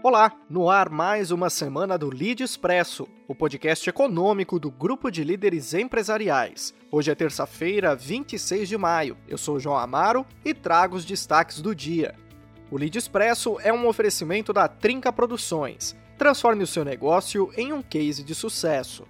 Olá, no ar mais uma semana do Lead Expresso, o podcast econômico do Grupo de Líderes Empresariais. Hoje é terça-feira, 26 de maio. Eu sou João Amaro e trago os destaques do dia. O Lead Expresso é um oferecimento da Trinca Produções. Transforme o seu negócio em um case de sucesso.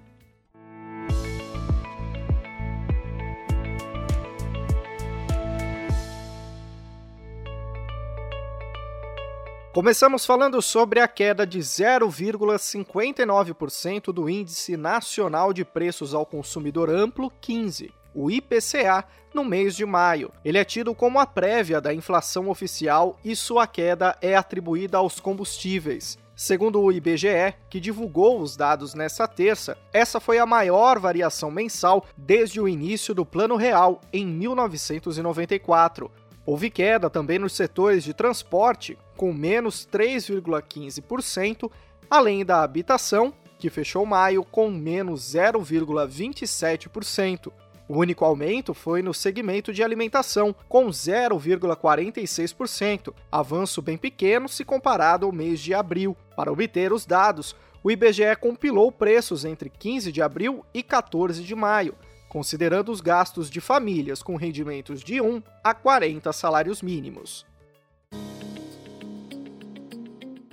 Começamos falando sobre a queda de 0,59% do Índice Nacional de Preços ao Consumidor Amplo 15, o IPCA, no mês de maio. Ele é tido como a prévia da inflação oficial e sua queda é atribuída aos combustíveis. Segundo o IBGE, que divulgou os dados nesta terça, essa foi a maior variação mensal desde o início do Plano Real, em 1994. Houve queda também nos setores de transporte, com menos 3,15%, além da habitação, que fechou maio com menos 0,27%. O único aumento foi no segmento de alimentação, com 0,46%, avanço bem pequeno se comparado ao mês de abril. Para obter os dados, o IBGE compilou preços entre 15 de abril e 14 de maio, considerando os gastos de famílias com rendimentos de 1 a 40 salários mínimos.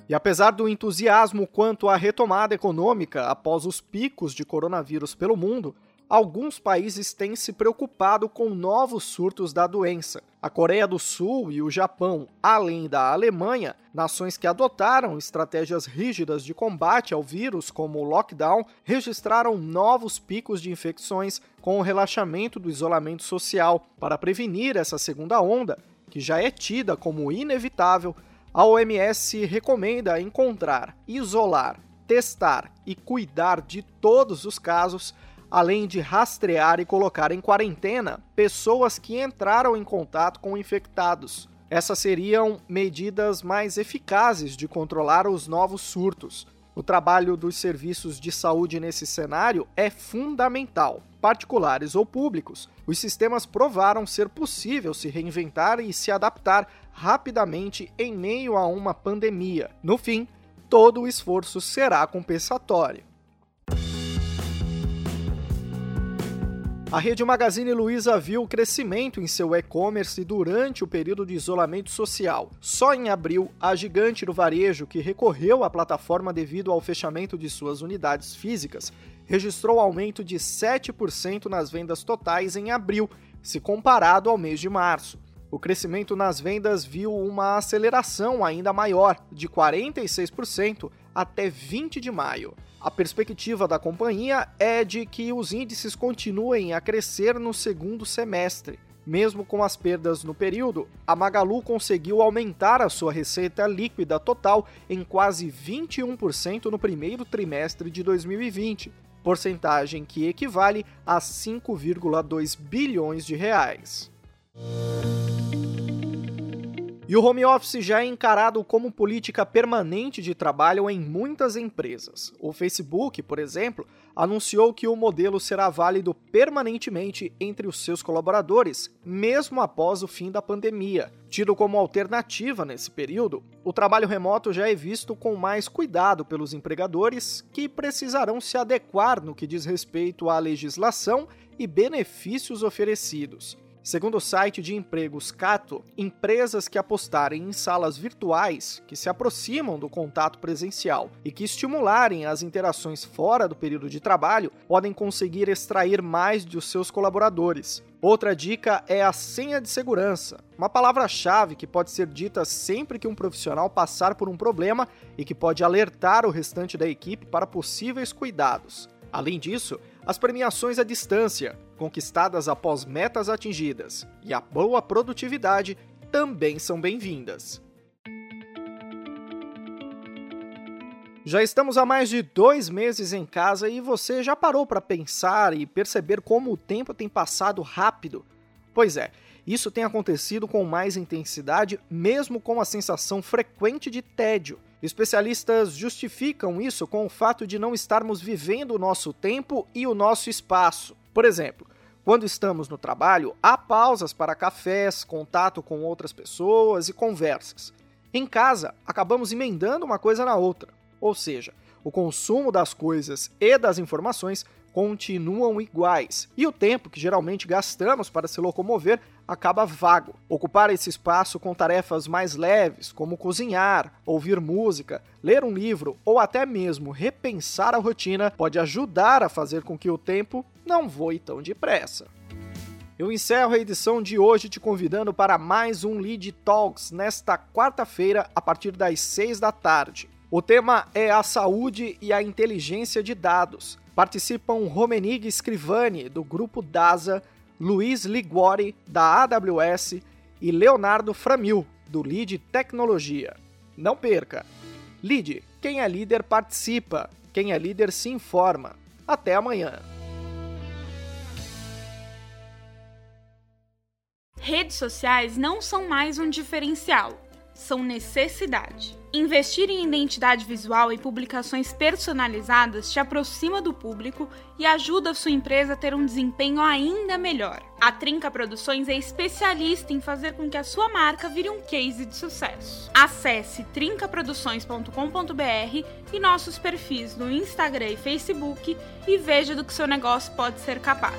E apesar do entusiasmo quanto à retomada econômica após os picos de coronavírus pelo mundo, alguns países têm se preocupado com novos surtos da doença. A Coreia do Sul e o Japão, além da Alemanha, nações que adotaram estratégias rígidas de combate ao vírus, como o lockdown, registraram novos picos de infecções com o relaxamento do isolamento social. Para prevenir essa segunda onda, que já é tida como inevitável, a OMS recomenda encontrar, isolar, testar e cuidar de todos os casos, além de rastrear e colocar em quarentena pessoas que entraram em contato com infectados. Essas seriam medidas mais eficazes de controlar os novos surtos. O trabalho dos serviços de saúde nesse cenário é fundamental. Particulares ou públicos, os sistemas provaram ser possível se reinventar e se adaptar rapidamente em meio a uma pandemia. No fim, todo o esforço será compensatório. A rede Magazine Luiza viu crescimento em seu e-commerce durante o período de isolamento social. Só em abril, a gigante do varejo, que recorreu à plataforma devido ao fechamento de suas unidades físicas, registrou aumento de 7% nas vendas totais em abril, se comparado ao mês de março. O crescimento nas vendas viu uma aceleração ainda maior, de 46% até 20 de maio. A perspectiva da companhia é de que os índices continuem a crescer no segundo semestre. Mesmo com as perdas no período, a Magalu conseguiu aumentar a sua receita líquida total em quase 21% no primeiro trimestre de 2020, porcentagem que equivale a 5,2 bilhões de reais. E o home office já é encarado como política permanente de trabalho em muitas empresas. O Facebook, por exemplo, anunciou que o modelo será válido permanentemente entre os seus colaboradores, mesmo após o fim da pandemia. Tido como alternativa nesse período, o trabalho remoto já é visto com mais cuidado pelos empregadores, que precisarão se adequar no que diz respeito à legislação e benefícios oferecidos. Segundo o site de empregos Cato, empresas que apostarem em salas virtuais que se aproximam do contato presencial e que estimularem as interações fora do período de trabalho podem conseguir extrair mais de seus colaboradores. Outra dica é a senha de segurança, uma palavra-chave que pode ser dita sempre que um profissional passar por um problema e que pode alertar o restante da equipe para possíveis cuidados. Além disso, as premiações à distância, conquistadas após metas atingidas, e a boa produtividade também são bem-vindas. Já estamos há mais de dois meses em casa e você já parou para pensar e perceber como o tempo tem passado rápido? Pois é, isso tem acontecido com mais intensidade, mesmo com a sensação frequente de tédio. Especialistas justificam isso com o fato de não estarmos vivendo o nosso tempo e o nosso espaço. Por exemplo, quando estamos no trabalho, há pausas para cafés, contato com outras pessoas e conversas. Em casa, acabamos emendando uma coisa na outra, ou seja, o consumo das coisas e das informações continuam iguais, e o tempo que geralmente gastamos para se locomover acaba vago. Ocupar esse espaço com tarefas mais leves, como cozinhar, ouvir música, ler um livro ou até mesmo repensar a rotina, pode ajudar a fazer com que o tempo não voe tão depressa. Eu encerro a edição de hoje te convidando para mais um Lead Talks nesta quarta-feira, a partir das 6 da tarde. O tema é a saúde e a inteligência de dados. Participam Romenig Scrivani, do grupo DASA, Luiz Liguori, da AWS e Leonardo Framil, do Lead Tecnologia. Não perca! Lead, quem é líder participa, quem é líder se informa. Até amanhã! Redes sociais não são mais um diferencial, são necessidade. Investir em identidade visual e publicações personalizadas te aproxima do público e ajuda a sua empresa a ter um desempenho ainda melhor. A Trinca Produções é especialista em fazer com que a sua marca vire um case de sucesso. Acesse trincaproduções.com.br e nossos perfis no Instagram e Facebook e veja do que seu negócio pode ser capaz.